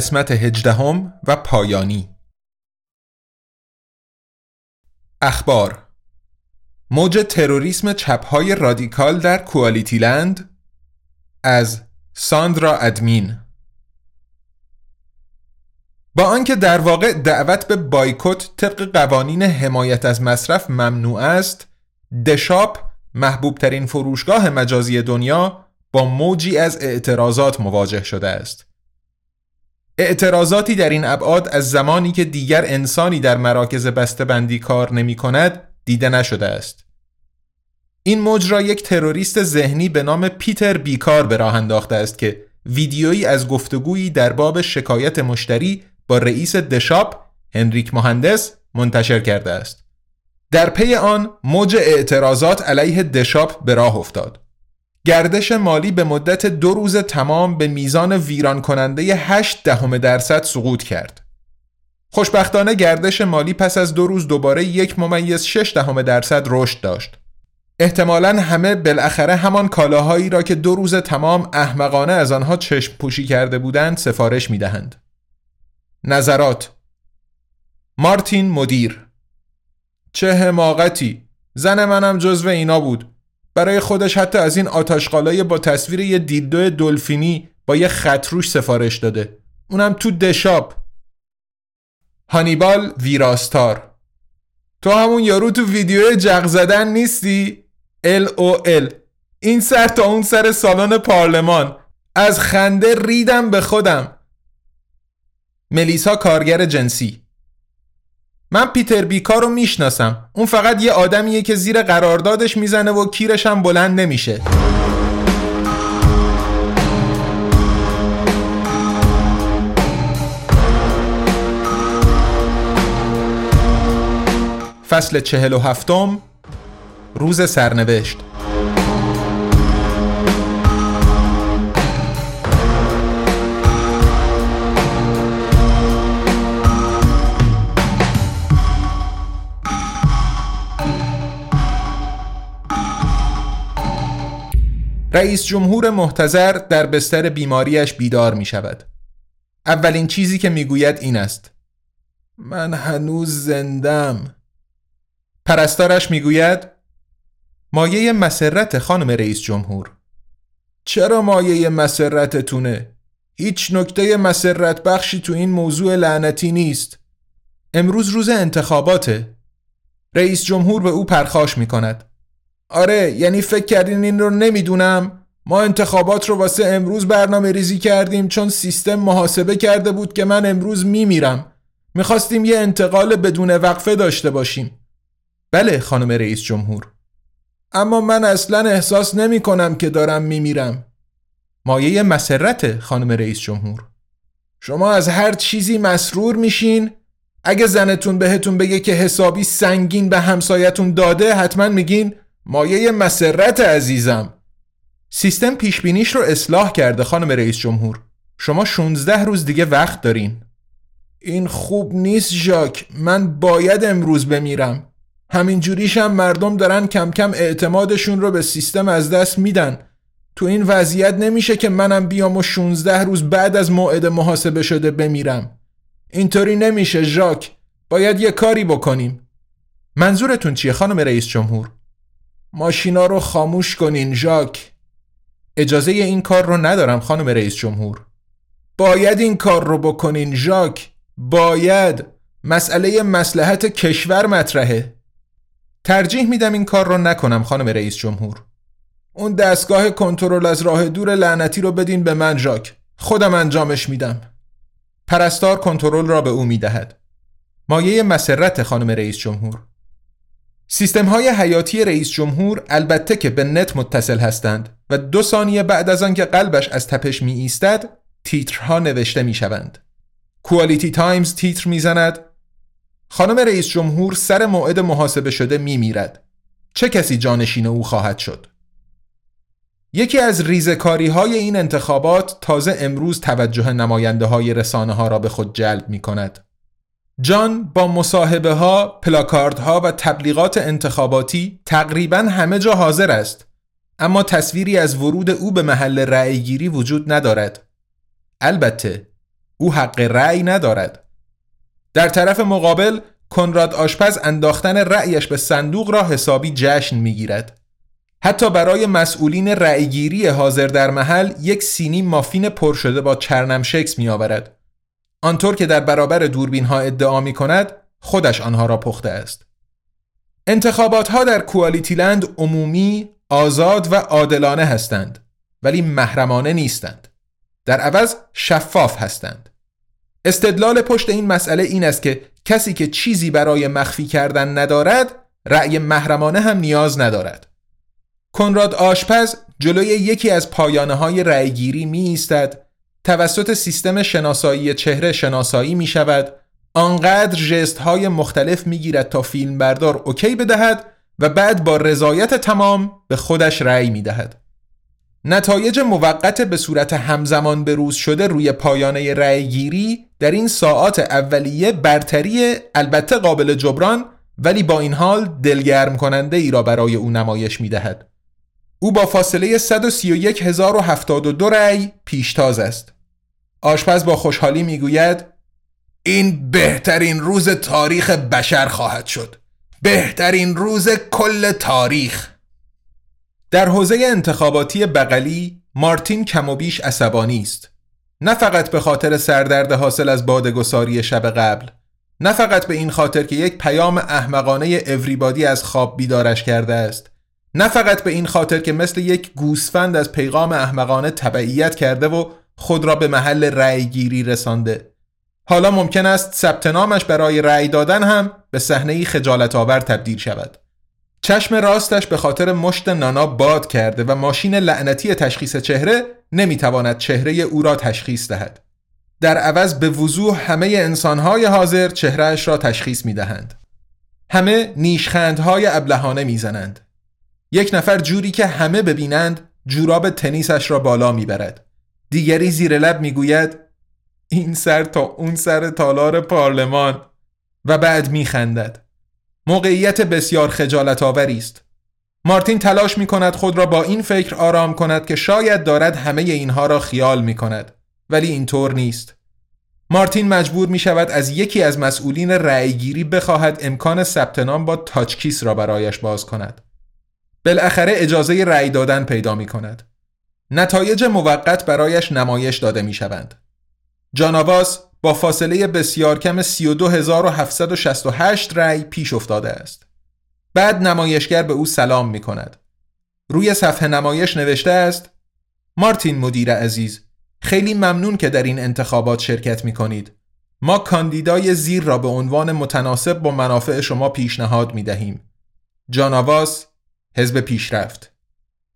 قسمت هجدهم و پایانی. اخبار موج تروریسم چپهای رادیکال در کوالیتی لند از ساندرا ادمین. با آنکه در واقع دعوت به بایکوت طبق قوانین حمایت از مصرف ممنوع است دشاپ محبوب ترین فروشگاه مجازی دنیا با موجی از اعتراضات مواجه شده است. اعتراضاتی در این ابعاد از زمانی که دیگر انسانی در مراکز بندی کار نمی کند دیده نشده است. این موج را یک تروریست ذهنی به نام پیتر بیکار به راه انداخته است که ویدیویی از گفتگویی در باب شکایت مشتری با رئیس دشاپ هنریک مهندس منتشر کرده است. در پی آن موج اعتراضات علیه دشاپ به راه افتاد. گردش مالی به مدت دو روز تمام به میزان ویران کننده 8 دهم درصد سقوط کرد. خوشبختانه گردش مالی پس از دو روز دوباره یک ممیز 6 دهم درصد رشد داشت. احتمالا همه بالاخره همان کالاهایی را که دو روز تمام احمقانه از آنها چشم پوشی کرده بودند سفارش می دهند. نظرات مارتین مدیر چه حماقتی زن منم جزو اینا بود برای خودش حتی از این آتاشقالای با تصویر یه دیلدو دلفینی با یه خط روش سفارش داده. اونم تو دشاپ. هانیبال ویراستار. تو همون یارو تو ویدیو جغ زدن نیستی؟ ال او ال. این سر تا اون سر سالن پارلمان. از خنده ریدم به خودم. ملیسا کارگر جنسی. من پیتر بیکار رو می‌شناسم. اون فقط یه آدمیه که زیر قراردادش می‌زنه و کیرش هم بلند نمیشه. فصل چهل و هفتم روز سرنوشت. رئیس جمهور محتظر در بستر بیماریش بیدار می شود. اولین چیزی که می‌گوید این است. من هنوز زندم. پرستارش می‌گوید مایه مسرت خانم رئیس جمهور. چرا مایه مسرتتونه؟ هیچ نکته مسرت بخشی تو این موضوع لعنتی نیست. امروز روز انتخاباته. رئیس جمهور به او پرخاش می کند آره یعنی فکر کردین این رو نمی‌دونم. ما انتخابات رو واسه امروز برنامه ریزی کردیم چون سیستم محاسبه کرده بود که من امروز میمیرم. می‌خواستیم یه انتقال بدون وقفه داشته باشیم. بله خانم رئیس جمهور. اما من اصلا احساس نمی کنم که دارم میمیرم. مایه مسرت خانم رئیس جمهور. شما از هر چیزی مسرور میشین. اگه زنتون بهتون بگه که حسابی سنگین به همسایتون داده حتما میگین مایه مسرت عزیزم. سیستم پیشبینیش رو اصلاح کرده خانم رئیس جمهور. شما 16 روز دیگه وقت دارین. این خوب نیست ژاک. من باید امروز بمیرم. همین جوریشم مردم دارن کم کم اعتمادشون رو به سیستم از دست میدن. تو این وضعیت نمیشه که منم بیام و 16 روز بعد از موعد محاسبه شده بمیرم. اینطوری نمیشه ژاک. باید یه کاری بکنیم. منظورتون چیه خانم رئیس جمهور؟ ماشینا رو خاموش کنین ژاک. اجازه این کار رو ندارم خانم رئیس جمهور. باید این کار رو بکنین ژاک. باید. مسئله مسلحت کشور مطرحه. ترجیح میدم این کار رو نکنم خانم رئیس جمهور. اون دستگاه کنترل از راه دور لعنتی رو بدین به من ژاک. خودم انجامش میدم. پرستار کنترل را به او می دهد. مایه مسرت خانم رئیس جمهور. سیستم های حیاتی رئیس جمهور البته که به نت متصل هستند و دو ثانیه بعد از آنکه قلبش از تپش می ایستد تیترها نوشته می شوند. Quality Times تیتر می زند خانم رئیس جمهور سر موعد محاسبه شده می میرد. چه کسی جانشین او خواهد شد؟ یکی از ریزکاری های این انتخابات تازه امروز توجه نماینده های رسانه ها را به خود جلب می کند. جان با مصاحبه ها، پلاکارد ها و تبلیغات انتخاباتی تقریبا همه جا حاضر است اما تصویری از ورود او به محل رأیگیری وجود ندارد. البته او حق رأی ندارد. در طرف مقابل کنراد آشپز انداختن رأیش به صندوق را حسابی جشن می‌گیرد. حتی برای مسئولین رأیگیری حاضر در محل یک سینی مافین پر شده با چرنم شکس می آورد. آنطور که در برابر دوربین ها ادعا می کند خودش آنها را پخته است. انتخابات ها در کوالیتی لند عمومی، آزاد و عادلانه هستند ولی محرمانه نیستند. در عوض شفاف هستند. استدلال پشت این مسئله این است که کسی که چیزی برای مخفی کردن ندارد رأی محرمانه هم نیاز ندارد. کنراد آشپز جلوی یکی از پایانه های رأیگیری می ایستد توسط سیستم شناسایی چهره شناسایی می شود آنقدر جست های مختلف می گیرد تا فیلم بردار اوکی بدهد و بعد با رضایت تمام به خودش رأی می دهد. نتایج موقت به صورت همزمان بروز شده روی پایانه رأیگیری در این ساعات اولیه برتری البته قابل جبران ولی با این حال دلگرم کننده ای را برای او نمایش می دهد. او با فاصله 121072 رأی پیشتاز است. آشپز با خوشحالی می‌گوید این بهترین روز تاریخ بشر خواهد شد. بهترین روز کل تاریخ. در حوزه انتخاباتی بغلی مارتین کم و بیش عصبانی است. نه فقط به خاطر سردرد حاصل از بادگساری شب قبل نه فقط به این خاطر که یک پیام احمقانه اوریبادی از خواب بیدارش کرده است نه فقط به این خاطر که مثل یک گوسفند از پیغام احمقانه تبعیت کرده و خود را به محل رأیگیری رسانده حالا ممکن است ثبت نامش برای رأی دادن هم به صحنه خجالت آور تبدیل شود چشم راستش به خاطر مشت نانا باد کرده و ماشین لعنتی تشخیص چهره نمی‌تواند چهره او را تشخیص دهد در عوض به وضوح همه انسانهای حاضر چهرهش را تشخیص می دهند. همه نیشخندهای ابلهانه می‌زنند. یک نفر جوری که همه ببینند جوراب تنیسش را بالا می‌برد. دیگری زیر لب می‌گوید این سر تا اون سر تالار پارلمان. و بعد میخندد. موقعیت بسیار خجالت آوری است. مارتین تلاش می کند خود را با این فکر آرام کند که شاید دارد همه اینها را خیال می کند ولی اینطور نیست. مارتین مجبور می شود از یکی از مسئولین رأیگیری بخواهد امکان ثبت نام با تاچکیس را برایش باز کند. بالاخره اجازه رأی دادن پیدا می کند. نتایج موقت برایش نمایش داده می شوند. جاناواس با فاصله بسیار کم 32768 رأی پیش افتاده است. بعد نمایشگر به او سلام می کند. روی صفحه نمایش نوشته است مارتین مدیر عزیز خیلی ممنون که در این انتخابات شرکت می کنید. ما کاندیدای زیر را به عنوان متناسب با منافع شما پیشنهاد می دهیم. جاناواس حزب پیشرفت.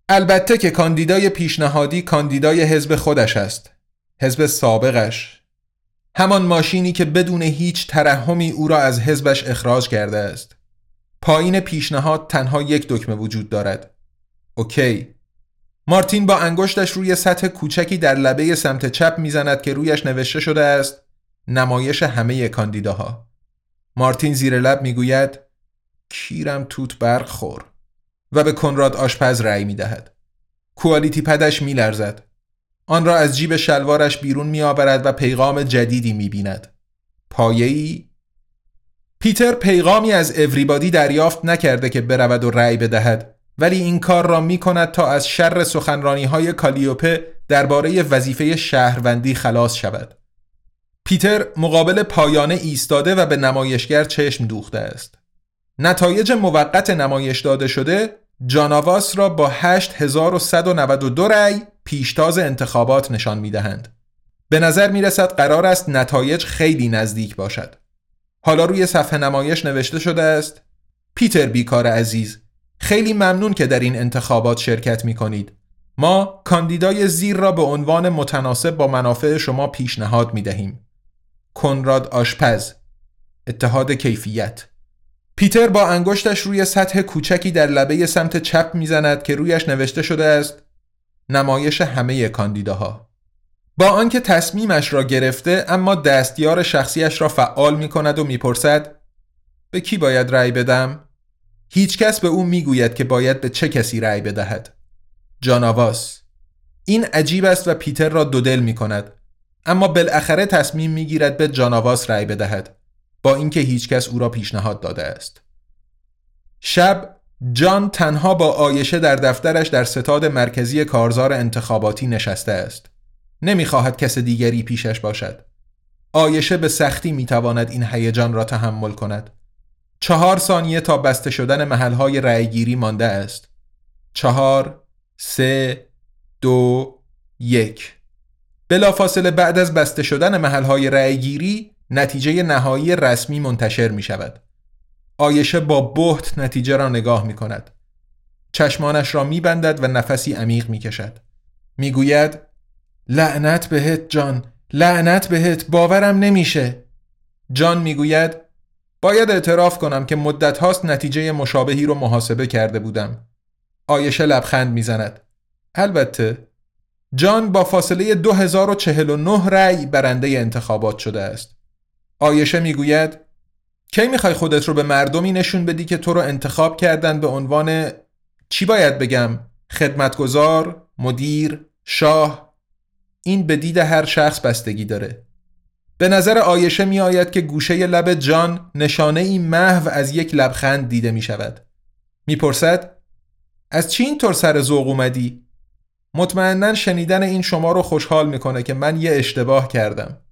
البته که کاندیدای پیشنهادی کاندیدای حزب خودش است حزب سابقش. همان ماشینی که بدون هیچ ترحمی او را از حزبش اخراج کرده است. پایین پیشنهاد تنها یک دکمه وجود دارد. اوکی. مارتین با انگشتش روی سطح کوچکی در لبه سمت چپ می‌زند که رویش نوشته شده است نمایش همه کاندیداها. مارتین زیر لب می‌گوید کیرم توت برق خور و به کنراد آشپز رأی می دهد. کوالیتی پدش می لرزد. آن را از جیب شلوارش بیرون می آورد و پیغام جدیدی می بیند. پایه‌ای پیتر پیغامی از اوریبادی دریافت نکرده که برود و رأی بدهد ولی این کار را می کند تا از شر سخنرانی های کالیوپه درباره وظیفه شهروندی خلاص شود. پیتر مقابل پایانه ایستاده و به نمایشگر چشم دوخته است. نتایج موقت نمایش داده شده جاناواس را با 8192 رأی پیشتاز انتخابات نشان می دهند. به نظر می رسد قرار است نتایج خیلی نزدیک باشد. حالا روی صفحه نمایش نوشته شده است پیتر بیکار عزیز خیلی ممنون که در این انتخابات شرکت می کنید. ما کاندیدای زیر را به عنوان متناسب با منافع شما پیشنهاد می دهیم. کنراد آشپز اتحاد کیفیت پیتر با انگشتش روی سطح کوچکی در لبه سمت چپ می‌زند که رویش نوشته شده است نمایش همه کاندیداها با آنکه تصمیمش را گرفته اما دستیار شخصیش را فعال می کند و می‌پرسد به کی باید رأی بدم؟ هیچ کس به او می‌گوید که باید به چه کسی رأی بدهد. جاناواس این عجیب است و پیتر را دودل می کند اما بالاخره تصمیم می گیرد به جاناواس رأی بدهد با اینکه هیچ کس او را پیشنهاد داده است. شب جان تنها با آیشه در دفترش در ستاد مرکزی کارزار انتخاباتی نشسته است. نمی‌خواهد کس دیگری پیشش باشد. آیشه به سختی می‌تواند این هیجان را تحمل کند. چهار ثانیه تا بسته شدن محلهای رأیگیری مانده است. چهار، سه، دو، یک. بلافاصله بعد از بسته شدن محلهای رأیگیری نتیجه نهایی رسمی منتشر می شود. آیشه با بحت نتیجه را نگاه می کند. چشمانش را می بندد و نفسی عمیق می کشد. می گوید لعنت بهت جان لعنت بهت باورم نمیشه جان می‌گوید باید اعتراف کنم که مدت هاست نتیجه مشابهی رو محاسبه کرده بودم آیشه لبخند می‌زند البته جان با فاصله 2049 رأی برنده انتخابات شده است آیشه می‌گوید کی می‌خوای خودت رو به مردمی نشون بدی که تو رو انتخاب کردن به عنوان چی باید بگم؟ خدمتگزار مدیر شاه. این به دید هر شخص بستگی داره. به نظر آیشه می آید که گوشه لب جان نشانه این محو از یک لبخند دیده می شود می‌پرسد از چی اینطور سر ذوق اومدی؟ مطمئنا شنیدن این شما رو خوشحال می‌کنه که من یه اشتباه کردم.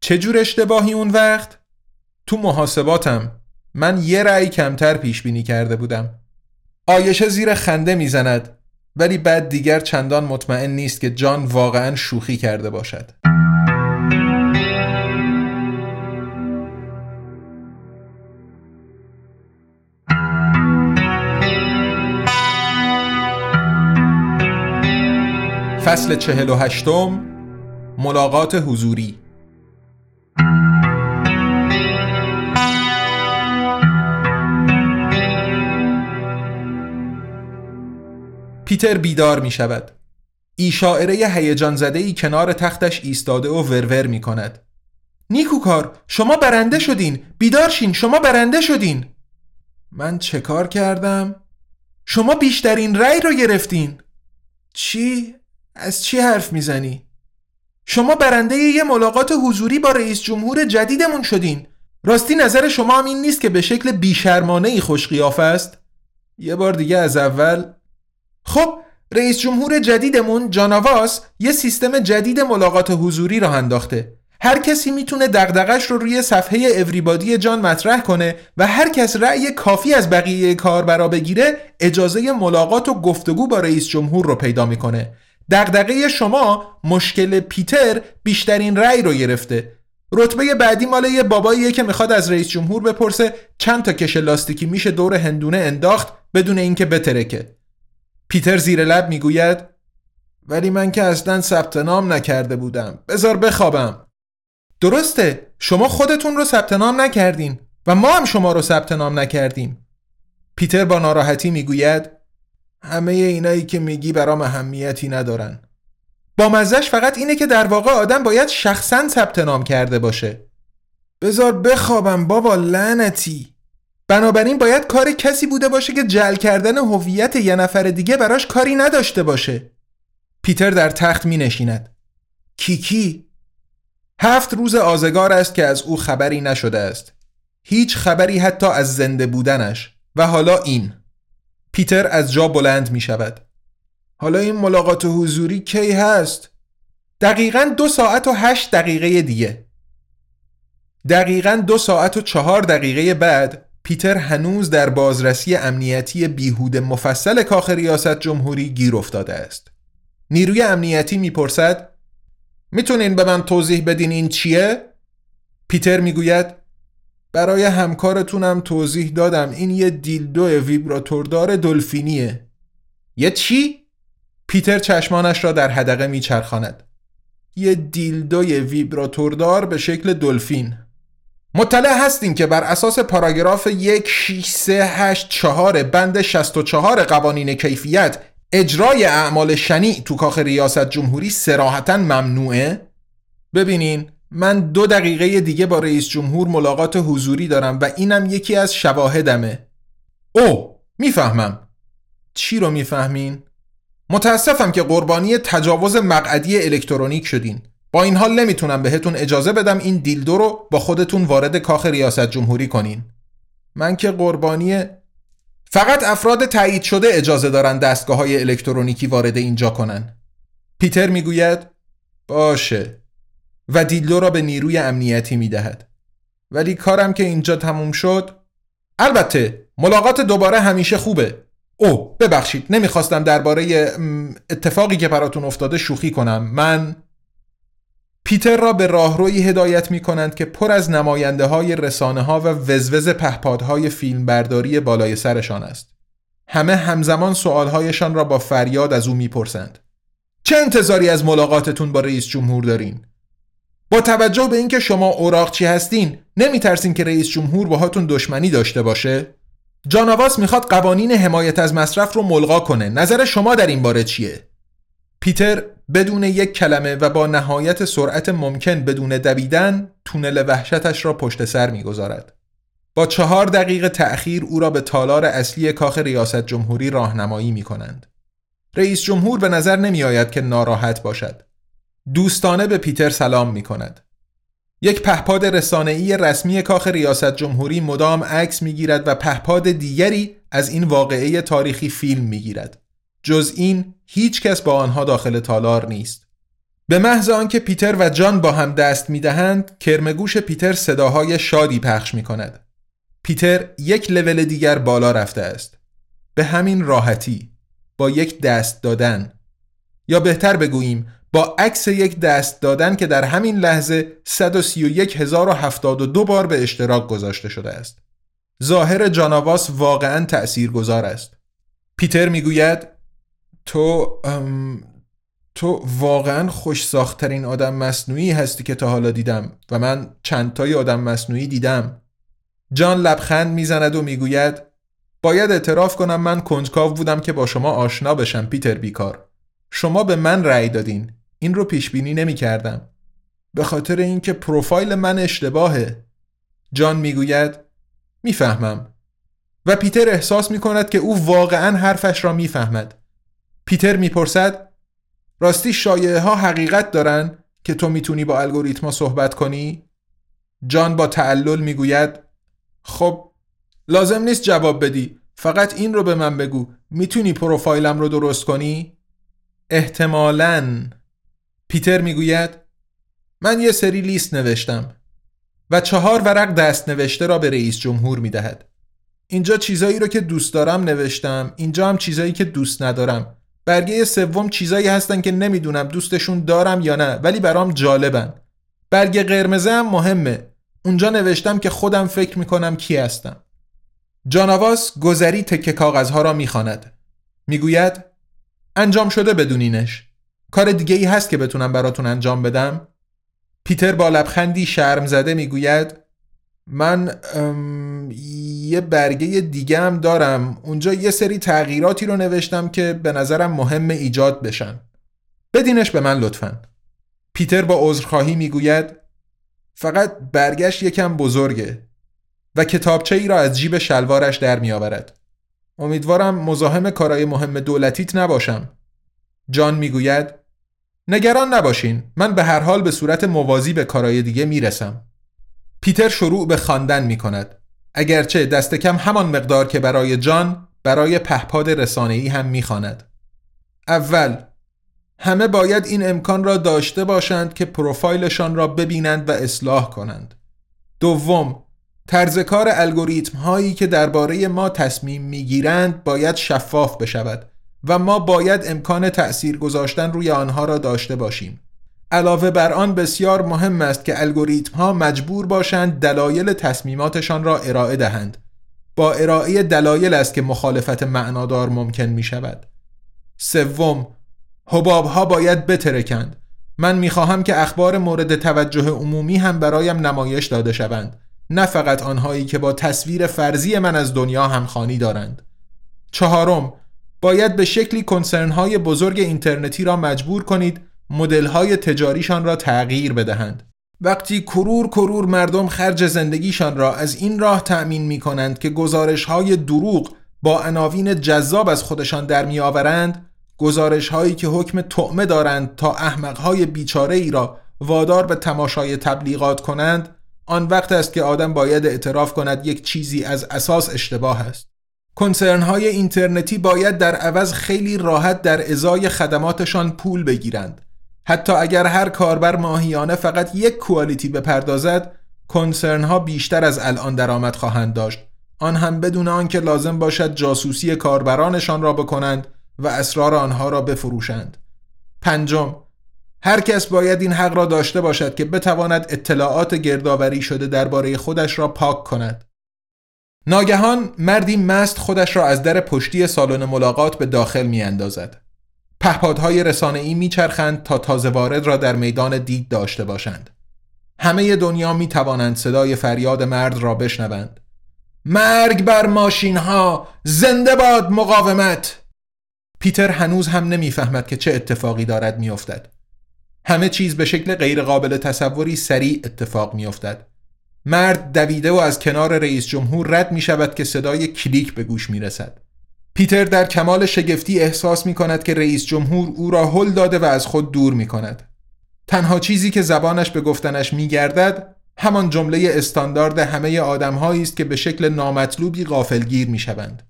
چه جور اشتباهی اون وقت؟ تو محاسباتم من یه رأی کمتر پیش بینی کرده بودم. آیشه زیر خنده می‌زند ولی بعد دیگر چندان مطمئن نیست که جان واقعا شوخی کرده باشد. فصل چهل و هشتم ملاقات حضوری. پیتر بیدار می شود. ای شاعره هیجان زده ای کنار تختش ایستاده و ورور می کند. نیکوکار شما برنده شدین بیدار شین شما برنده شدین من چه کار کردم؟ شما بیشترین رأی رو گرفتین چی؟ از چی حرف می‌زنی؟ شما برنده یه ملاقات حضوری با رئیس جمهور جدیدمون شدین راستی نظر شما هم این نیست که به شکل بیشرمانه ای خوش است؟ یه بار دیگه از اول خب رئیس جمهور جدیدمون جاناواس یه سیستم جدید ملاقات حضوری راه انداخته. هر کسی می‌تونه دغدغش رو روی صفحه اوریبادی جان مطرح کنه و هر کس رأی کافی از بقیه کاربرا بگیره اجازه ملاقات و گفتگو با رئیس جمهور رو پیدا می‌کنه. دغدغه شما مشکل پیتر بیشترین رأی رو گرفته. رتبه بعدی مال یه باباییه که می‌خواد از رئیس جمهور بپرسه چند تا کش لاستیکی میشه دور هندونه انداخت بدون اینکه بترکه. پیتر زیر لب می‌گوید ولی من که اصلا ثبت نام نکرده بودم. بذار بخوابم. درسته. شما خودتون رو ثبت نام نکردین و ما هم شما رو ثبت نام نکردیم. پیتر با ناراحتی می‌گوید همه اینایی که میگی برام اهمیتی ندارن. با مزش فقط اینه که در واقع آدم باید شخصا ثبت نام کرده باشه. بذار بخوابم بابا لعنتی. بنابراین باید کار کسی بوده باشه که جل کردن هویت یه نفر دیگه براش کاری نداشته باشه. پیتر در تخت می نشیند کیکی هفت روز آزگار است که از او خبری نشده است. هیچ خبری حتی از زنده بودنش. و حالا این. پیتر از جا بلند می شود حالا این ملاقات حضوری کی هست؟ دقیقا دو ساعت و هشت دقیقه دیگه. دقیقا دو ساعت و چهار دقیقه بعد پیتر هنوز در بازرسی امنیتی بیهود مفصل کاخ ریاست جمهوری گیر افتاده است. نیروی امنیتی می‌پرسد می‌تونین به من توضیح بدین این چیه؟ پیتر می‌گوید برای همکارتونم توضیح دادم این یه دیلدو ویبراتوردار دلفینیه یه چی؟ پیتر چشمانش را در حدقه میچرخاند یه دیلدوی ویبراتوردار به شکل دلفین مطلع هستین که بر اساس پاراگراف 16384 بند 64 قوانین کیفیت اجرای اعمال شنی تو کاخ ریاست جمهوری سراحتا ممنوعه؟ ببینین من دو دقیقه دیگه با رئیس جمهور ملاقات حضوری دارم و اینم یکی از شواهدمه او می‌فهمم چی رو می‌فهمین؟ متاسفم که قربانی تجاوز مقعدی الکترونیک شدین با این حال نمی‌تونم بهتون اجازه بدم این دیلدو رو با خودتون وارد کاخ ریاست جمهوری کنین. من که قربانی فقط افراد تایید شده اجازه دارن دستگاه های الکترونیکی وارد اینجا کنن. پیتر می‌گوید باشه. و دیلدو را به نیروی امنیتی می‌دهد. ولی کارم که اینجا تموم شد البته ملاقات دوباره همیشه خوبه. او ببخشید نمی‌خواستم درباره اتفاقی که براتون افتاده شوخی کنم. من پیتر را به راهروی هدایت می کنند که پر از نماینده های رسانه ها و وزوز پهپادهای فیلم برداری بالای سرشان است. همه همزمان سوالهایشان را با فریاد از او می‌پرسند. چه انتظاری از ملاقاتتون با رئیس جمهور دارین؟ با توجه به اینکه شما اوراقچی هستین نمیترسین که رئیس جمهور باهاتون دشمنی داشته باشه؟ جانواس می‌خواد قوانین حمایت از مصرف رو ملغا کنه. نظر شما در این باره چیه؟ پیتر بدون یک کلمه و با نهایت سرعت ممکن بدون دویدن تونل وحشتش را پشت سر می‌گذارد. با چهار دقیقه تأخیر او را به تالار اصلی کاخ ریاست جمهوری راهنمایی می کنند. رئیس جمهور به نظر نمی آید که ناراحت باشد. دوستانه به پیتر سلام می کند. یک پهپاد رسانه‌ای رسمی کاخ ریاست جمهوری مدام عکس می‌گیرد و پهپاد دیگری از این واقعه تاریخی فیلم می‌گیرد. جز این هیچ کس با آنها داخل تالار نیست. به محض آنکه پیتر و جان با هم دست می‌دهند کرمگوش پیتر صداهای شادی پخش می کند. پیتر یک لول دیگر بالا رفته است. به همین راحتی با یک دست دادن یا بهتر بگوییم با عکس یک دست دادن که در همین لحظه 131072 بار به اشتراک گذاشته شده است. ظاهر جاناواس واقعا تأثیر گذار است. پیتر می‌گوید تو تو واقعا خوش ساختترین آدم مصنوعی هستی که تا حالا دیدم و من چندتای آدم مصنوعی دیدم. جان لبخند می‌زند و می‌گوید باید اعتراف کنم من کنجکاو بودم که با شما آشنا بشم پیتر بیکار. شما به من رأی دادین. این رو پیش بینی نمی کردم به خاطر اینکه پروفایل من اشتباهه. جان می‌گوید می‌فهمم. و پیتر احساس می کند که او واقعا حرفش را می‌فهمد. پیتر می‌پرسد راستی شایعه ها حقیقت دارن که تو می‌تونی با الگوریتما صحبت کنی؟ جان با تعلل می‌گوید خب لازم نیست جواب بدی. فقط این رو به من بگو. می‌تونی پروفایلم رو درست کنی؟ احتمالاً. پیتر می‌گوید من یه سری لیست نوشتم و چهار ورق دست نوشته را به رئیس جمهور می‌دهد. اینجا چیزایی رو که دوست دارم نوشتم اینجا هم چیزایی که دوست ندارم. برگه سوم چیزایی هستن که نمی‌دونم دوستشون دارم یا نه ولی برام جالبن. برگه قرمزه هم مهمه. اونجا نوشتم که خودم فکر می‌کنم کی هستم. جانواس گذری تکه کاغذها را می‌خواند. می‌گوید انجام شده بدونینش. کار دیگه ای هست که بتونم براتون انجام بدم؟ پیتر با لبخندی شرم زده می‌گوید من یه برگه دیگه هم دارم. اونجا یه سری تغییراتی رو نوشتم که به نظرم مهم ایجاد بشن. بدینش به من لطفا. پیتر با عذرخواهی می‌گوید فقط برگشت یکم بزرگه و کتابچه ای را از جیب شلوارش در میآورد. امیدوارم مزاحم کارای مهم دولتیت نباشم. جان می‌گوید نگران نباشین. من به هر حال به صورت موازی به کارای دیگه می‌رسم. پیتر شروع به خواندن می کند اگرچه دست کم همان مقدار که برای جان برای پهپاد رسانه‌ای هم می‌خواند. اول همه باید این امکان را داشته باشند که پروفایلشان را ببینند و اصلاح کنند. دوم طرز کار الگوریتم هایی که درباره ما تصمیم می‌گیرند باید شفاف بشود و ما باید امکان تأثیر گذاشتن روی آنها را داشته باشیم. علاوه بر آن بسیار مهم است که الگوریتم ها مجبور باشند دلایل تصمیماتشان را ارائه دهند. با ارائه دلایل است که مخالفت معنادار ممکن می شود سوم حباب ها باید بترکند. من می خواهم که اخبار مورد توجه عمومی هم برایم نمایش داده شوند نه فقط آنهایی که با تصویر فرضی من از دنیا همخانی دارند. چهارم باید به شکلی کنسرن های بزرگ اینترنتی را مجبور کنید مدل های تجاریشان را تغییر بدهند. وقتی کرور کرور مردم خرج زندگیشان را از این راه تأمین می کنند که گزارش های دروغ با عناوین جذاب از خودشان در می آورند گزارش هایی که حکم تعمه دارند تا احمق های بیچاره ای را وادار به تماشای تبلیغات کنند آن وقت است که آدم باید اعتراف کند یک چیزی از اساس اشتباه است. کنسرن های اینترنتی باید در عوض خیلی راحت در ازای خدماتشان پول بگیرند. حتی اگر هر کاربر ماهیانه فقط یک کوالیتی بپردازد کنسرن ها بیشتر از الان درآمد خواهند داشت. آن هم بدون آنکه لازم باشد جاسوسی کاربرانشان را بکنند و اسرار آنها را بفروشند. پنجم هر کس باید این حق را داشته باشد که بتواند اطلاعات گردآوری شده درباره خودش را پاک کند. ناگهان مردی مست خودش را از در پشتی سالن ملاقات به داخل می اندازد. پهپادهای رسانه‌ای میچرخند تا تازه وارد را در میدان دید داشته باشند. همه دنیا می توانند صدای فریاد مرد را بشنوند. مرگ بر ماشین ها زنده باد مقاومت پیتر هنوز هم نمی‌فهمد که چه اتفاقی دارد میافتد. همه چیز به شکل غیرقابل تصوری سریع اتفاق میافتد. مرد دویده و از کنار رئیس جمهور رد می شود که صدای کلیک به گوش می رسد. پیتر در کمال شگفتی احساس می کند که رئیس جمهور او را هل داده و از خود دور می کند. تنها چیزی که زبانش به گفتنش می گردد همان جمله استاندارد همه آدمهایی است که به شکل نامطلوبی غافلگیر می شوند.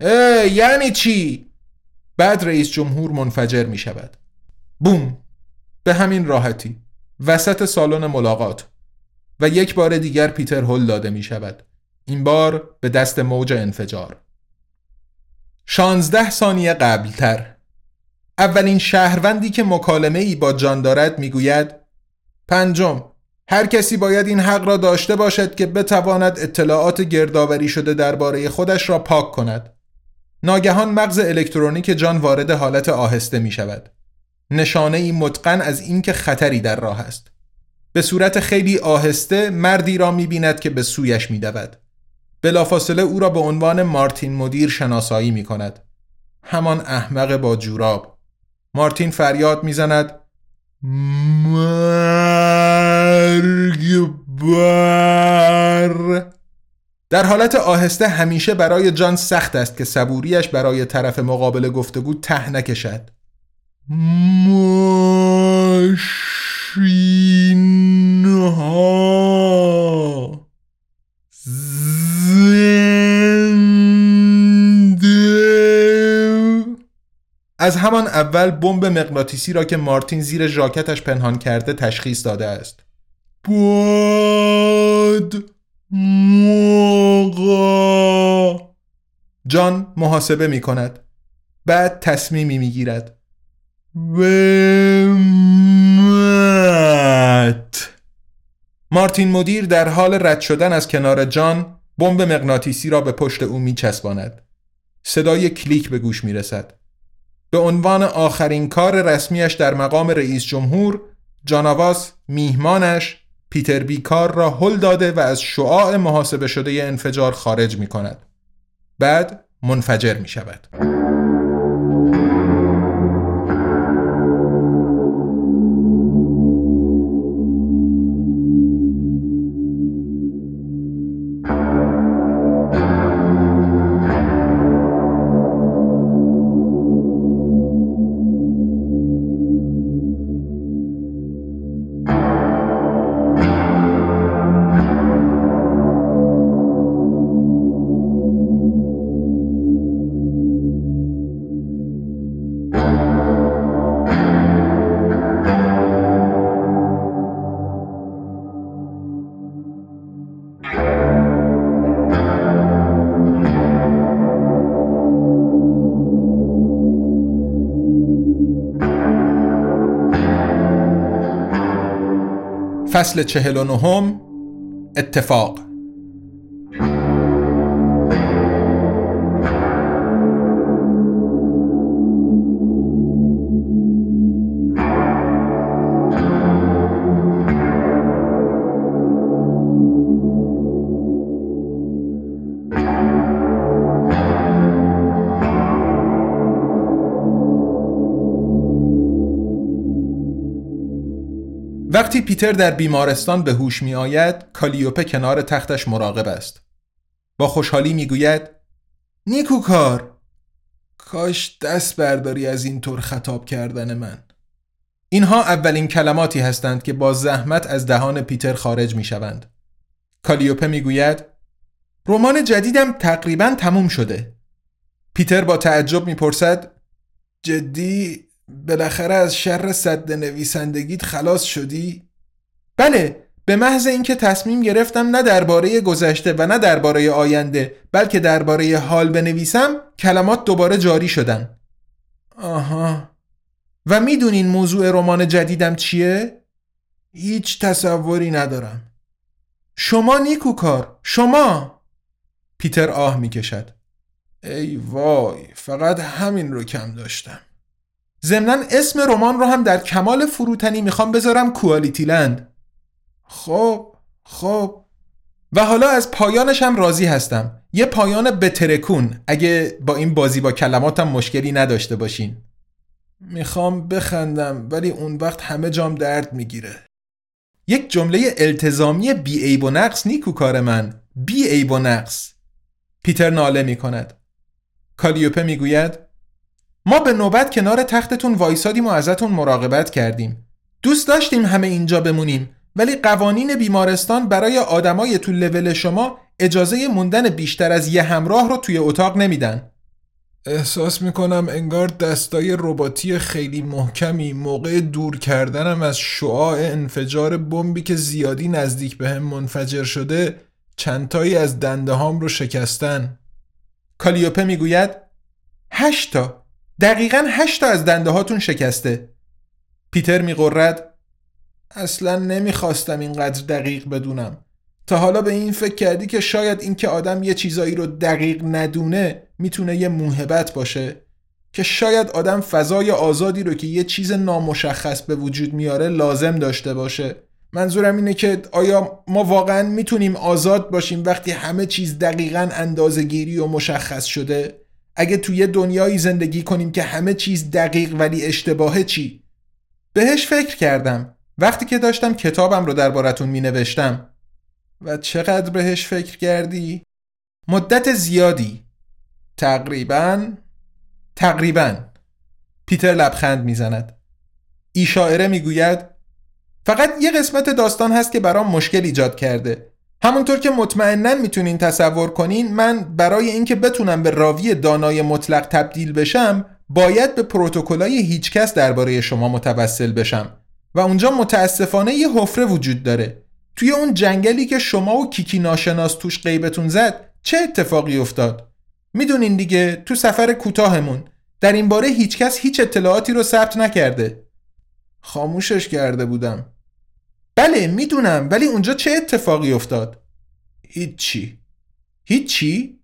اه یعنی چی؟ بعد رئیس جمهور منفجر می شود. بوم به همین راحتی وسط سالن ملاقات و یک بار دیگر پیتر هل داده می شود. این بار به دست موج انفجار. شانزده ثانیه قبلتر اولین شهروندی که مکالمه ای با جان دارد می‌گوید پنجم هر کسی باید این حق را داشته باشد که بتواند اطلاعات گردآوری شده درباره خودش را پاک کند. ناگهان مغز الکترونیک جان وارد حالت آهسته می شود. نشانه ای متقن از اینکه خطری در راه است. به صورت خیلی آهسته مردی را می بیند که به سویش می دود. بلافاصله او را به عنوان مارتین مدیر شناسایی می کند. همان احمق با جوراب. مارتین فریاد می زند مرگ بر در حالت آهسته همیشه برای جان سخت است که صبوریش برای طرف مقابل گفتگو ته نکشد ماشین ها از همان اول بمب مغناطیسی را که مارتین زیر ژاکتش پنهان کرده تشخیص داده است. باد موقع جان محاسبه می کند. بعد تصمیمی می گیرد. مارتین مدیر در حال رد شدن از کنار جان بمب مغناطیسی را به پشت او می چسباند. صدای کلیک به گوش می رسد. به عنوان آخرین کار رسمیش در مقام رئیس جمهور جاناواس میهمانش پیتر بیکار را هل داده و از شعاع محاسبه شده انفجار خارج می کند. بعد منفجر می شود. فصل چهل و نهم اتفاق. وقتی پیتر در بیمارستان به هوش می آید کالیوپه کنار تختش مراقب است. با خوشحالی می گوید نیکو کار! کاش دست برداری از این طور خطاب کردن من. اینها اولین کلماتی هستند که با زحمت از دهان پیتر خارج می شوند کالیوپه می گوید رمان جدیدم تقریبا تموم شده. پیتر با تعجب می‌پرسد جدی بالاخره از شر صد نویسندگیت خلاص شدی؟ بله به محض اینکه تصمیم گرفتم نه درباره گذشته و نه درباره آینده بلکه درباره حال بنویسم کلمات دوباره جاری شدن. آها. و می‌دونین موضوع رمان جدیدم چیه؟ هیچ تصوری ندارم. شما نیکوکار شما! پیتر آه می‌کشد. ای وای فقط همین رو کم داشتم. ضمنا اسم رمان رو هم در کمال فروتنی می‌خوام بذارم کوالیتی لند. خب خب. و حالا از پایانش هم راضی هستم. یه پایان بترکون. اگه با این بازی با کلماتم مشکلی نداشته باشین. می‌خوام بخندم ولی اون وقت همه جام درد می‌گیره. یک جمله التزامی بی عیب و نقص نیکو کار من. بی عیب و نقص. پیتر ناله می‌کند. کالیوپه می‌گوید ما به نوبت کنار تختتون وایسادیم و ازتون مراقبت کردیم. دوست داشتیم همه اینجا بمونیم ولی قوانین بیمارستان برای آدمای تو لول شما اجازه موندن بیشتر از یه همراه رو توی اتاق نمیدن. احساس می‌کنم انگار دستای رباتی خیلی محکمی موقع دور کردنم از شعاع انفجار بمبی که زیادی نزدیک به هم منفجر شده چندتایی از دنده هام رو شکستن. کالیوپه می‌گوید هشتا دقیقا هشتا از دنده هاتون شکسته. پیتر میقرد. اصلا نمی‌خواستم اینقدر دقیق بدونم. تا حالا به این فکر کردی که شاید اینکه آدم یه چیزایی رو دقیق ندونه می‌تونه یه موهبت باشه. که شاید آدم فضای آزادی رو که یه چیز نامشخص به وجود میاره لازم داشته باشه. منظورم اینه که آیا ما واقعا می‌تونیم آزاد باشیم وقتی همه چیز دقیقا اندازه گیری و مشخص شده؟ اگه توی دنیایی زندگی کنیم که همه چیز دقیق ولی اشتباهه چی؟ بهش فکر کردم. وقتی که داشتم کتابم رو دربارتون می نوشتم. و چقدر بهش فکر کردی؟ مدت زیادی. تقریبا تقریبا. پیتر لبخند می‌زند ای شاعره می‌گوید فقط یه قسمت داستان هست که برام مشکل ایجاد کرده. همونطور که مطمئنا می‌تونین تصور کنین من برای اینکه بتونم به راوی دانای مطلق تبدیل بشم باید به پروتکلای هیچکس درباره شما متوسل بشم. و اونجا متاسفانه یه حفره وجود داره. توی اون جنگلی که شما و کیکی ناشناس توش غیبتون زد چه اتفاقی افتاد؟ می‌دونین دیگه تو سفر کوتاهمون. در این باره هیچکس هیچ اطلاعاتی رو ثبت نکرده. خاموشش کرده بودم. بله می‌دونم ولی اونجا چه اتفاقی افتاد؟ هیچی. هیچی؟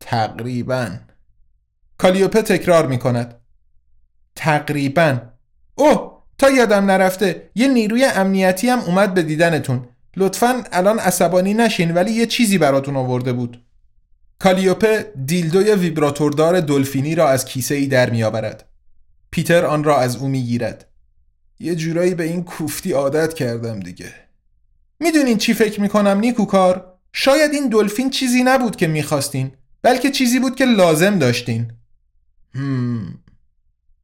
تقریبا. کالیوپه تکرار می‌کند. تقریبا. اوه تا یادم نرفته یه نیروی امنیتی هم اومد به دیدنتون. لطفا الان عصبانی نشین ولی یه چیزی براتون آورده بود. کالیوپه دیلدوی ویبراتوردار دلفینی را از کیسه ای در میآورد. پیتر آن را از او می‌گیرد. یه جورایی به این کوفتی عادت کردم دیگه می‌دونین چی فکر می‌کنم نیکوکار؟ شاید این دلفین چیزی نبود که می‌خواستین بلکه چیزی بود که لازم داشتین هم.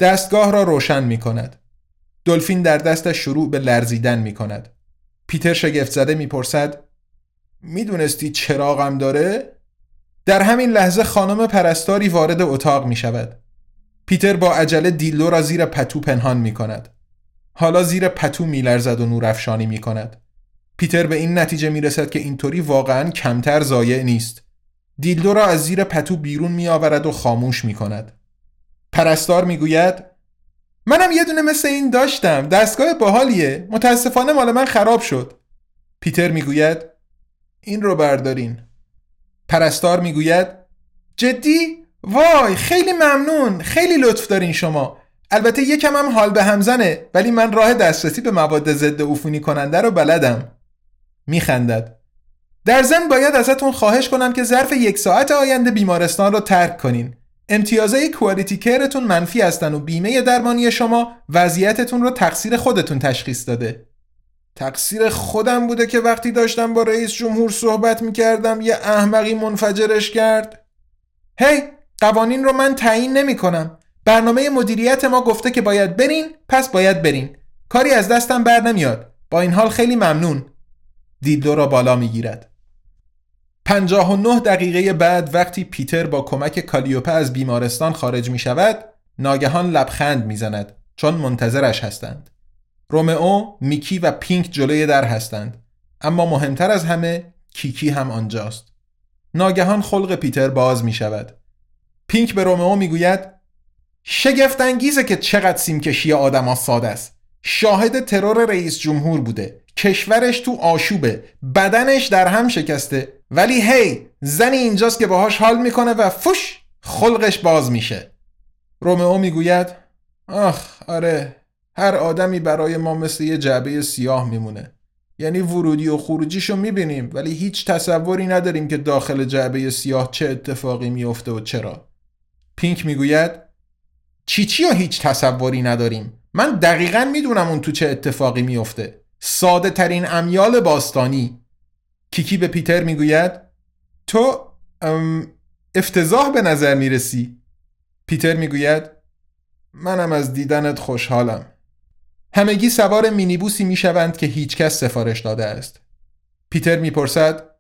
دستگاه را روشن می‌کند دلفین در دستش شروع به لرزیدن می‌کند پیتر شگفت زده می‌پرسد می‌دونستی چراغم داره؟ در همین لحظه خانم پرستاری وارد اتاق می‌شود پیتر با عجله دیلو را زیر پتو پنهان می‌کند حالا زیر پتو میلرزد و نورافشانی می کند. پیتر به این نتیجه می رسد که اینطوری واقعا کمتر ضایع نیست. دیلدو را از زیر پتو بیرون می آورد و خاموش می کند. پرستار می گوید منم یه دونه مثل این داشتم. دستگاه باحالیه. متاسفانه مال من خراب شد. پیتر می‌گوید این رو بردارین. پرستار می‌گوید جدی؟ وای خیلی ممنون. خیلی لطف دارین شما. البته یکم هم حال به هم زنه ولی من راه دسترسی به مواد ضد عفونی کننده رو بلدم. میخندد. در ضمن باید ازتون خواهش کنم که ظرف یک ساعت آینده بیمارستان رو ترک کنین. امتیازهای کوالیتی کرتون منفی هستن و بیمه درمانی شما وضعیتتون رو تقصیر خودتون تشخیص داده. تقصیر خودم بوده که وقتی داشتم با رئیس جمهور صحبت می‌کردم یه احمقی منفجرش کرد. هی! قوانین رو من تعیین نمی کنم برنامه مدیریت ما گفته که باید برین پس باید برین. کاری از دستم بر نمیاد. با این حال خیلی ممنون. دیلدو را بالا می‌گیرد. 59 دقیقه بعد وقتی پیتر با کمک کالیوپه از بیمارستان خارج می شود ناگهان لبخند می‌زند چون منتظرش هستند. رومئو، میکی و پینک جلوی در هستند. اما مهمتر از همه کیکی هم آنجاست. ناگهان خلق پیتر باز می شود پینک به رومئو می‌گوید شگفت انگیزه که چقدر سیمکشی آدم ساده است. شاهد ترور رئیس جمهور بوده. کشورش تو آشوبه. بدنش در هم شکسته. ولی هی زنی اینجاست که باهاش حال می‌کنه و فوش خلقش باز میشه. رومئو می‌گوید آخ آره هر آدمی برای ما مثل یه جعبه سیاه میمونه. یعنی ورودی و خروجیشو می‌بینیم ولی هیچ تصوری نداریم که داخل جعبه سیاه چه اتفاقی میفته و چرا. پینک می‌گوید چی چی و هیچ تصوری نداریم؟ من دقیقا می‌دونم اون تو چه اتفاقی میفته ساده ترین امیال باستانی. کیکی به پیتر می‌گوید تو افتضاح به نظر می‌رسی. پیتر می‌گوید منم از دیدنت خوشحالم. همگی سوار مینیبوسی می‌شوند که هیچکس سفارش داده است. پیتر می‌پرسد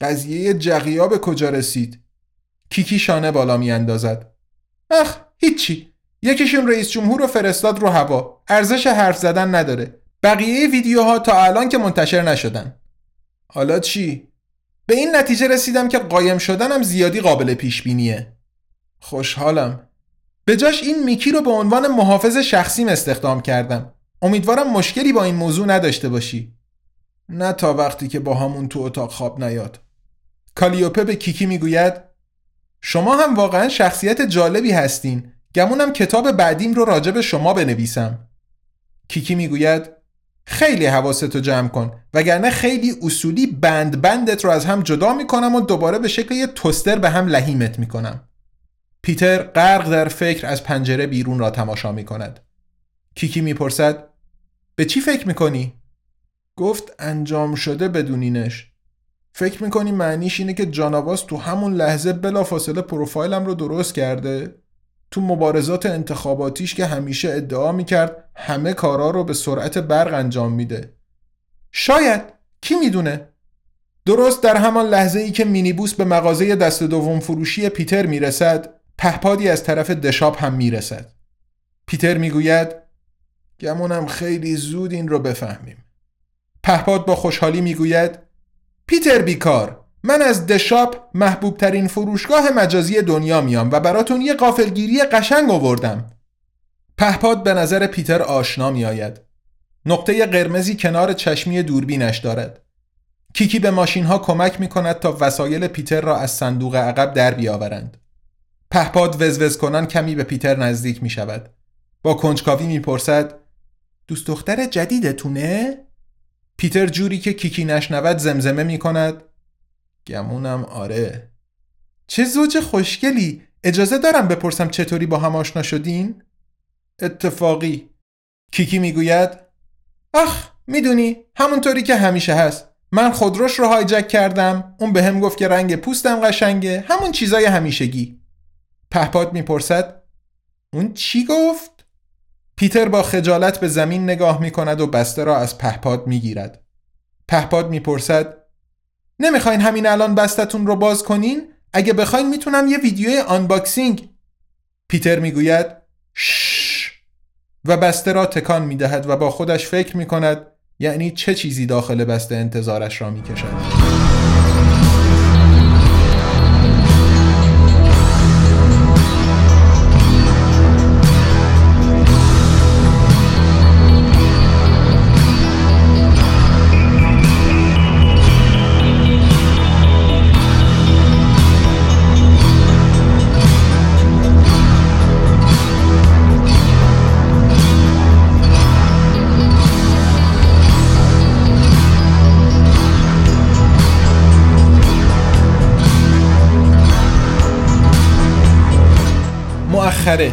قضیه جقیا به کجا رسید؟ کیکی شانه بالا میاندازد. اخ هیچی. یکیشون رئیس جمهور رو فرستاد رو هوا. ارزش حرف زدن نداره. بقیه ویدیوها تا الان که منتشر نشدن. حالا چی؟ به این نتیجه رسیدم که قایم شدنم زیادی قابل پیش بینیه خوشحالم. به جاش این میکی رو به عنوان محافظ شخصیم استخدام کردم. امیدوارم مشکلی با این موضوع نداشته باشی. نه تا وقتی که با همون تو اتاق خواب نیاد. کالیوپه به کیکی می‌گوید شما هم واقعا شخصیت جالبی هستین. گمونم کتاب بعدیم رو راجع به شما بنویسم کیکی می‌گوید خیلی حواستو جمع کن وگرنه خیلی اصولی بند بندت رو از هم جدا می‌کنم و دوباره به شکل یه توستر به هم لحیمت می‌کنم پیتر غرق در فکر از پنجره بیرون را تماشا می‌کند کیکی می‌پرسد به چی فکر می‌کنی؟ گفت انجام شده بدونینش فکر می‌کنی معنیش اینه که جانواز تو همون لحظه بلافاصله پروفایلم رو درست کرده؟ تو مبارزات انتخاباتیش که همیشه ادعا می‌کرد همه کارا رو به سرعت برق انجام میده. شاید کی می‌دونه؟ درست در همان لحظه ای که مینیبوس به مغازه دست دوم فروشی پیتر می‌رسد پهپادی از طرف دشاب هم می‌رسد. پیتر می‌گوید گمونم خیلی زود این رو بفهمیم. پهپاد با خوشحالی می‌گوید پیتر بیکار! من از دشاپ محبوب ترین فروشگاه مجازی دنیا میام و براتون یه قافلگیری قشنگ آوردم. پهپاد به نظر پیتر آشنا می آید. نقطه قرمزی کنار چشمی دوربینش دارد. کیکی به ماشین ها کمک می کند تا وسایل پیتر را از صندوق عقب در بیاورند. پهپاد وزوز کنان کمی به پیتر نزدیک می شود. با کنجکاوی می پرسد دوست دختر جدیدتونه؟ پیتر جوری که کیکی نشنود زمزمه می کند گمونم آره. چه زوج خوشگلی! اجازه دارم بپرسم چطوری با هم آشنا شدین؟ اتفاقی. کیکی می‌گوید اخ می‌دونی همونطوری که همیشه هست. من خودروش رو هایجک کردم اون به هم گفت که رنگ پوستم قشنگه همون چیزای همیشگی. پهپاد می‌پرسد اون چی گفت؟ پیتر با خجالت به زمین نگاه می‌کند و بسته را از پهپاد می‌گیرد. پهپاد می‌پرسد نمی‌خواین همین الان بستتون رو باز کنین؟ اگه بخواین می‌تونم یه ویدیوی آنباکسینگ پیتر می‌گوید شش و بسته را تکان می‌دهد و با خودش فکر می‌کند یعنی چه چیزی داخل بسته انتظارش را می‌کشد. بالاخره.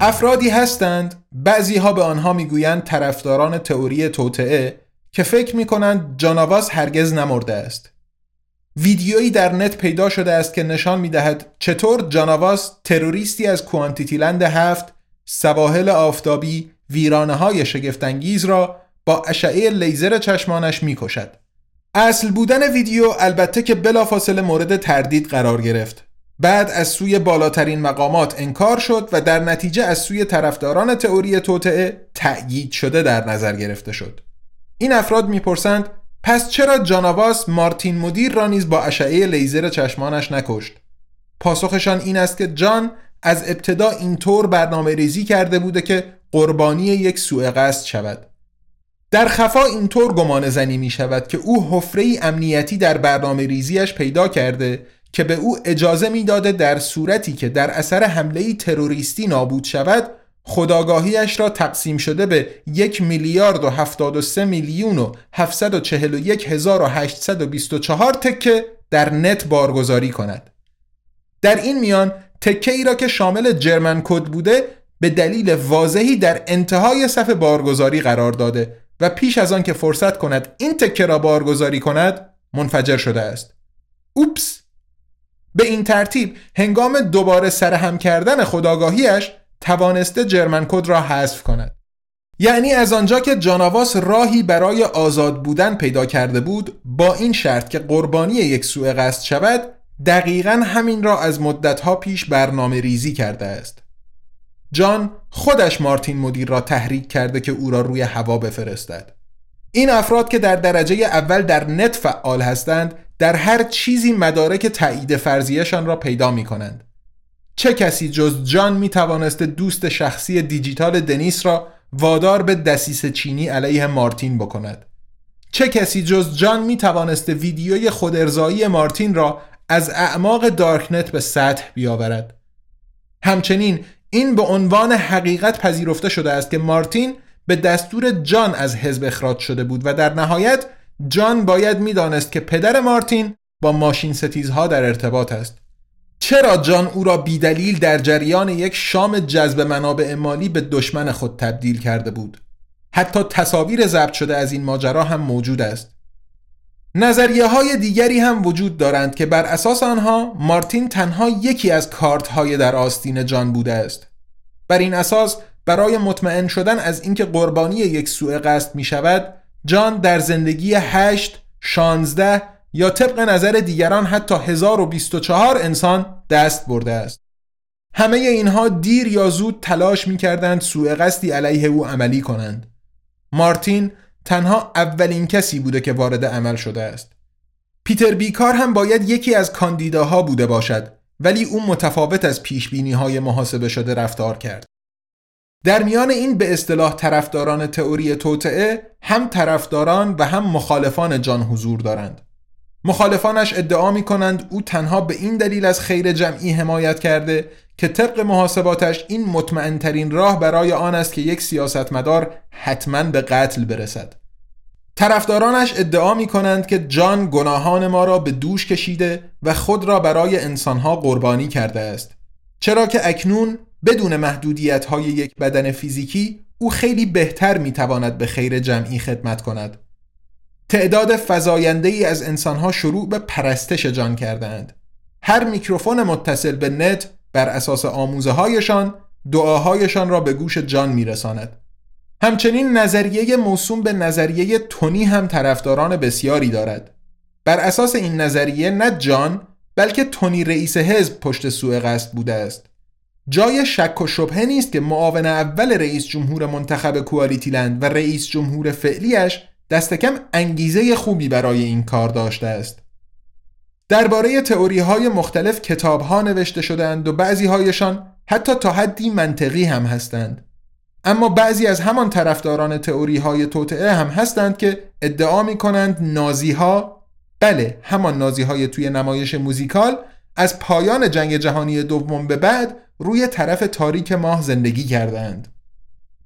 افرادی هستند بعضی ها به آنها می‌گویند طرفداران تئوری توطعه که فکر می‌کنند جاناواس هرگز نمرده است. ویدیویی در نت پیدا شده است که نشان می‌دهد چطور جاناواس تروریستی از کوانتیتیلند هفت سواحل آفتابی ویرانه های شگفتانگیز را با اشعه لیزر چشمانش می‌کشد. اصل بودن ویدیو البته که بلافاصله مورد تردید قرار گرفت. بعد از سوی بالاترین مقامات انکار شد و در نتیجه از سوی طرفداران تئوری توطعه تأیید شده در نظر گرفته شد. این افراد می‌پرسند پس چرا جاناواس مارتین مدیر را نیز با اشعه لیزر چشمانش نکشت؟ پاسخشان این است که جان از ابتدا اینطور برنامه ریزی کرده بوده که قربانی یک سوء قصد شود. در خفا اینطور گمان زنی می شود که او حفره امنیتی در برنامه ریزیش پیدا کرده که به او اجازه می‌داده در صورتی که در اثر حمله تروریستی نابود شود خداگاهیش را تقسیم شده به یک میلیارد و هفتاد و سه میلیون و هفتصد و چهل و یک هزار و هشتصد و بیست و چهار تکه در نت بارگذاری کند. در این میان تکه ای را که شامل جرمن کد بوده به دلیل واضحی در انتهای صف بارگذاری قرار داده و پیش از آن که فرصت کند این تکه را بارگذاری کند منفجر شده است. اوپس! به این ترتیب هنگام دوباره سرهم کردن خداگاهیش توانسته جرمن کد را حذف کند. یعنی از آنجا که جاناواس راهی برای آزاد بودن پیدا کرده بود با این شرط که قربانی یک سوء قصد شود دقیقا همین را از مدتها پیش برنامه ریزی کرده است. جان خودش مارتین مدیر را تحریک کرده که او را روی هوا بفرستد. این افراد که در درجه اول در نت فعال هستند در هر چیزی مدارک تایید فرضیشان را پیدا می کنند چه کسی جز جان می توانست دوست شخصی دیجیتال دنیس را وادار به دسیس چینی علیه مارتین بکند؟ چه کسی جز جان می توانست ویدیوی خودارضایی مارتین را از اعماق دارکنت به سطح بیاورد؟ همچنین این به عنوان حقیقت پذیرفته شده است که مارتین به دستور جان از حزب اخراج شده بود و در نهایت جان باید می‌دانست که پدر مارتین با ماشین ستیزها در ارتباط است. چرا جان او را بیدلیل در جریان یک شام جذب منابع مالی به دشمن خود تبدیل کرده بود؟ حتی تصاویر ضبط شده از این ماجرا هم موجود است. نظریه های دیگری هم وجود دارند که بر اساس آنها مارتین تنها یکی از کارت های در آستین جان بوده است. بر این اساس برای مطمئن شدن از اینکه قربانی یک سوء قصد می شود جان در زندگی هشت، شانزده یا طبق نظر دیگران حتی 1024 انسان دست برده است. همه اینها دیر یا زود تلاش می کردند سوء قصدی علیه او عملی کنند. مارتین تنها اولین کسی بوده که وارد عمل شده است. پیتر بیکار هم باید یکی از کاندیداها بوده باشد ولی او متفاوت از پیش های محاسبه شده رفتار کرد. در میان این به اصطلاح طرفداران تئوری توطعه هم طرفداران و هم مخالفان جان حضور دارند. مخالفانش ادعا می کنند او تنها به این دلیل از خیر جمعی حمایت کرده که طبق محاسباتش این مطمئن ترین راه برای آن است که یک سیاستمدار حتما به قتل برسد. طرفدارانش ادعا می کنند که جان گناهان ما را به دوش کشیده و خود را برای انسانها قربانی کرده است. چرا که اکنون بدون محدودیت های یک بدن فیزیکی او خیلی بهتر می تواند به خیر جمعی خدمت کند. تعداد فزاینده ای از انسانها شروع به پرستش جان کردند. هر میکروفون متصل به نت بر اساس آموزه هایشان دعاهایشان را به گوش جان میرساند. همچنین نظریه موسوم به نظریه تونی هم طرفداران بسیاری دارد. بر اساس این نظریه نه جان بلکه تونی رئیس حزب پشت سوء قصد بوده است. جای شک و شبهه نیست که معاون اول رئیس جمهور منتخب کوالیتیلند و رئیس جمهور فعلیش دست کم انگیزه خوبی برای این کار داشته است. درباره تئوری های مختلف کتاب ها نوشته شدند و بعضی هایشان حتی تا حدی منطقی هم هستند. اما بعضی از همان طرفداران تئوری های هم هستند که ادعا می کنند بله همان نازی های توی نمایش موزیکال از پایان جنگ جهانی دوم به بعد روی طرف تاریک ماه زندگی کردند.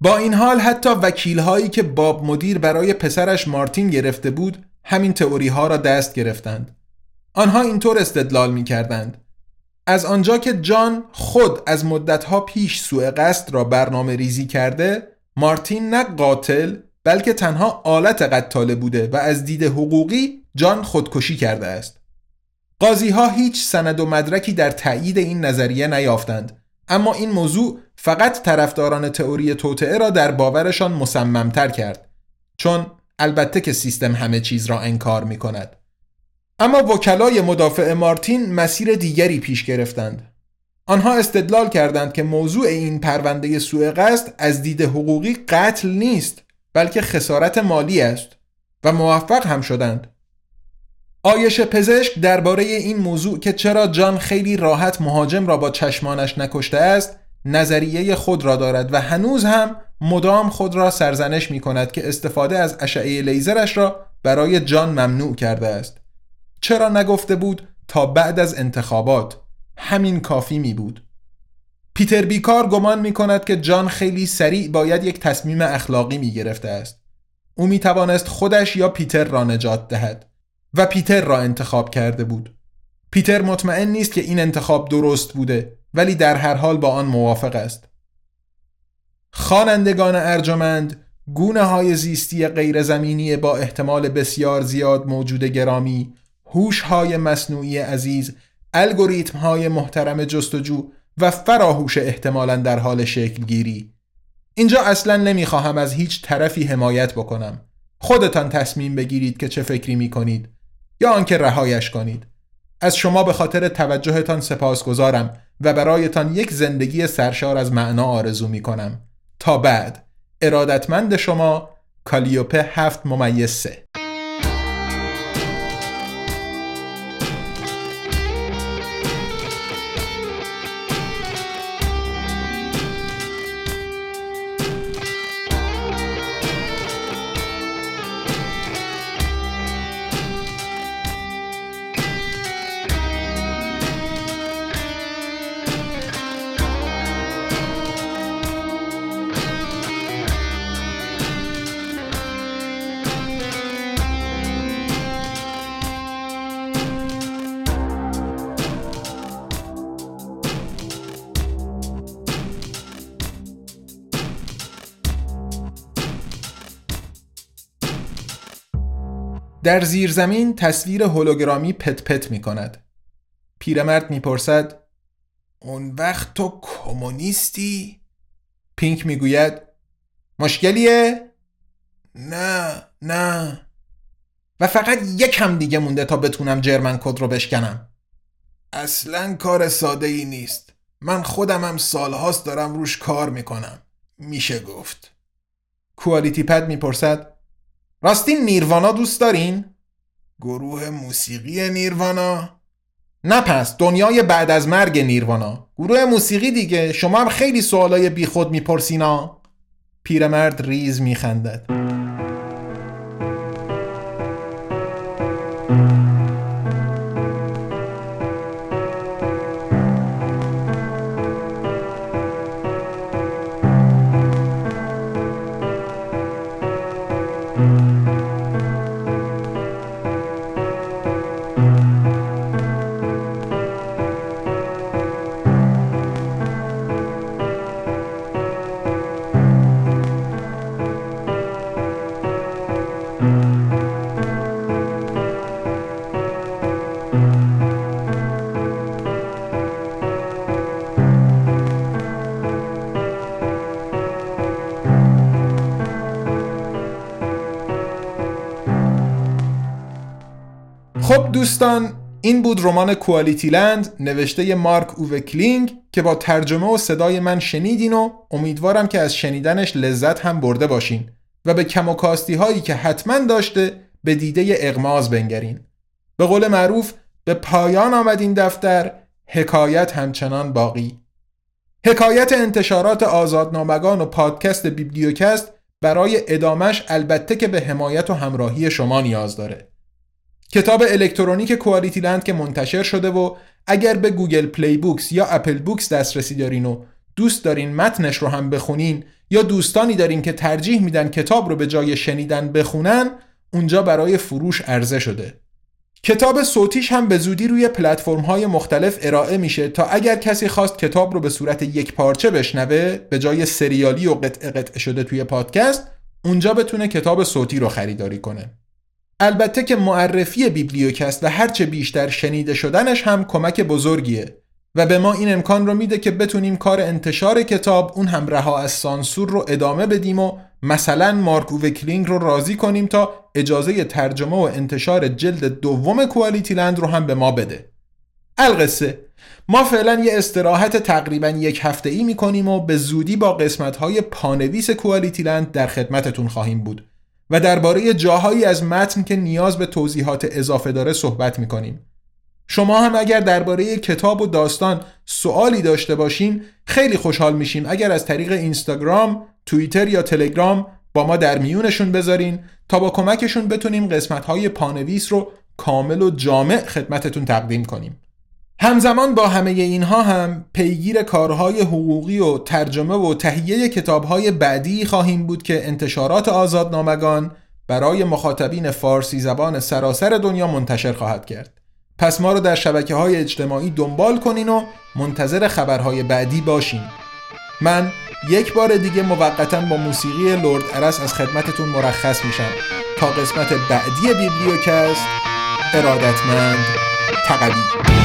با این حال حتی وکیل هایی که باب مدیر برای پسرش مارتین گرفته بود همین تئوری ها را دست گرفتند. آنها اینطور استدلال می کردند. از آنجا که جان خود از مدتها پیش سوء قصد را برنامه ریزی کرده مارتین نه قاتل بلکه تنها آلت قتاله بوده و از دید حقوقی جان خودکشی کرده است قاضی ها هیچ سند و مدرکی در تایید این نظریه نیافتند اما این موضوع فقط طرفداران تئوری توطعه را در باورشان مصممتر کرد چون البته که سیستم همه چیز را انکار می کند اما وکلای مدافع مارتین مسیر دیگری پیش گرفتند. آنها استدلال کردند که موضوع این پرونده سوء قصد از دید حقوقی قتل نیست بلکه خسارت مالی است و موفق هم شدند. آیش پزشک درباره این موضوع که چرا جان خیلی راحت مهاجم را با چشمانش نکشته است نظریه خود را دارد و هنوز هم مدام خود را سرزنش می کند که استفاده از اشعه لیزرش را برای جان ممنوع کرده است. چرا نگفته بود تا بعد از انتخابات؟ همین کافی می بود پیتر بیکار گمان می کند که جان خیلی سریع باید یک تصمیم اخلاقی می گرفته است. او می توانست خودش یا پیتر را نجات دهد. و پیتر را انتخاب کرده بود. پیتر مطمئن نیست که این انتخاب درست بوده ولی در هر حال با آن موافق است. خوانندگان ارجمند گونه های زیستی غیرزمینی با احتمال بسیار زیاد موجود گرامی هوش های مصنوعی عزیز الگوریتم های محترم جستجو و فراهوش احتمالا در حال شکل گیری اینجا اصلا نمی‌خواهم از هیچ طرفی حمایت بکنم. خودتان تصمیم بگیرید که چه فکری می کنید یا آنکه رهایش کنید. از شما به خاطر توجهتان سپاسگزارم و برایتان یک زندگی سرشار از معنا آرزو می کنم تا بعد ارادتمند شما کالیوپه هفت ممیز سه. در زیر زمین تصویر هولوگرامی پت پت می کند. پیرمرد می‌پرسد اون وقت تو کمونیستی؟ پینک می‌گوید مشکلیه؟ نه نه و فقط یک هم دیگه مونده تا بتونم جرمن کد رو بشکنم اصلا کار ساده ای نیست من خودم هم سالهاست دارم روش کار می‌کنم میشه گفت کوالیتی پد می‌پرسد راستی نیروانا دوست دارین؟ گروه موسیقی نیروانا؟ نه پس دنیای بعد از مرگ نیروانا گروه موسیقی دیگه شما هم خیلی سوالای بیخود میپرسینا پیرمرد ریز میخندد دوستان این بود رمان کوالیتی لند نوشته مارک اووه کلینگ که با ترجمه و صدای من شنیدین و امیدوارم که از شنیدنش لذت هم برده باشین و به کم و کاستی هایی که حتما داشته به دیده اغماض بنگرین. به قول معروف به پایان آمد این دفتر حکایت همچنان باقی. حکایت انتشارات آزادنامگان و پادکست بیبلیوکست برای ادامش البته که به حمایت و همراهی شما نیاز داره. کتاب الکترونیک کوالیتی لند که منتشر شده و اگر به گوگل پلی بوکس یا اپل بوکس دسترسی دارین و دوست دارین متنش رو هم بخونین یا دوستانی دارین که ترجیح میدن کتاب رو به جای شنیدن بخونن اونجا برای فروش عرضه شده. کتاب صوتیش هم به زودی روی پلتفرم های مختلف ارائه میشه تا اگر کسی خواست کتاب رو به صورت یک پارچه بشنوه به جای سریالی و قطعه قطعه شده توی پادکست اونجا بتونه کتاب صوتی رو خریداری کنه. البته که معرفی بیبلیوکست و هرچه بیشتر شنیده شدنش هم کمک بزرگیه و به ما این امکان رو میده که بتونیم کار انتشار کتاب اون هم رها از سانسور رو ادامه بدیم و مثلا مارک اووکلینگ رو راضی کنیم تا اجازه ترجمه و انتشار جلد دوم کوالیتی لند رو هم به ما بده. القصه. ما فعلا یه استراحت تقریبا یک هفته ای می‌کنیم و به زودی با قسمت های پانویس کوالیتی لند در خدمتتون خواهیم بود. و درباره جاهایی از متن که نیاز به توضیحات اضافه داره صحبت می‌کنیم شما هم اگر درباره کتاب و داستان سوالی داشته باشین خیلی خوشحال میشیم اگر از طریق اینستاگرام، توییتر یا تلگرام با ما در میونشون بذارین تا با کمکشون بتونیم قسمت های پانویس رو کامل و جامع خدمتتون تقدیم کنیم. همزمان با همه اینها هم پیگیر کارهای حقوقی و ترجمه و تهیه کتابهای بعدی خواهیم بود که انتشارات آزادنامگان برای مخاطبین فارسی زبان سراسر دنیا منتشر خواهد کرد. پس ما رو در شبکه های اجتماعی دنبال کنین و منتظر خبرهای بعدی باشین. من یک بار دیگه موقتا با موسیقی لورد ارس از خدمتتون مرخص میشم. تا قسمت بعدی بیبلیوکست ارادتمند تقوی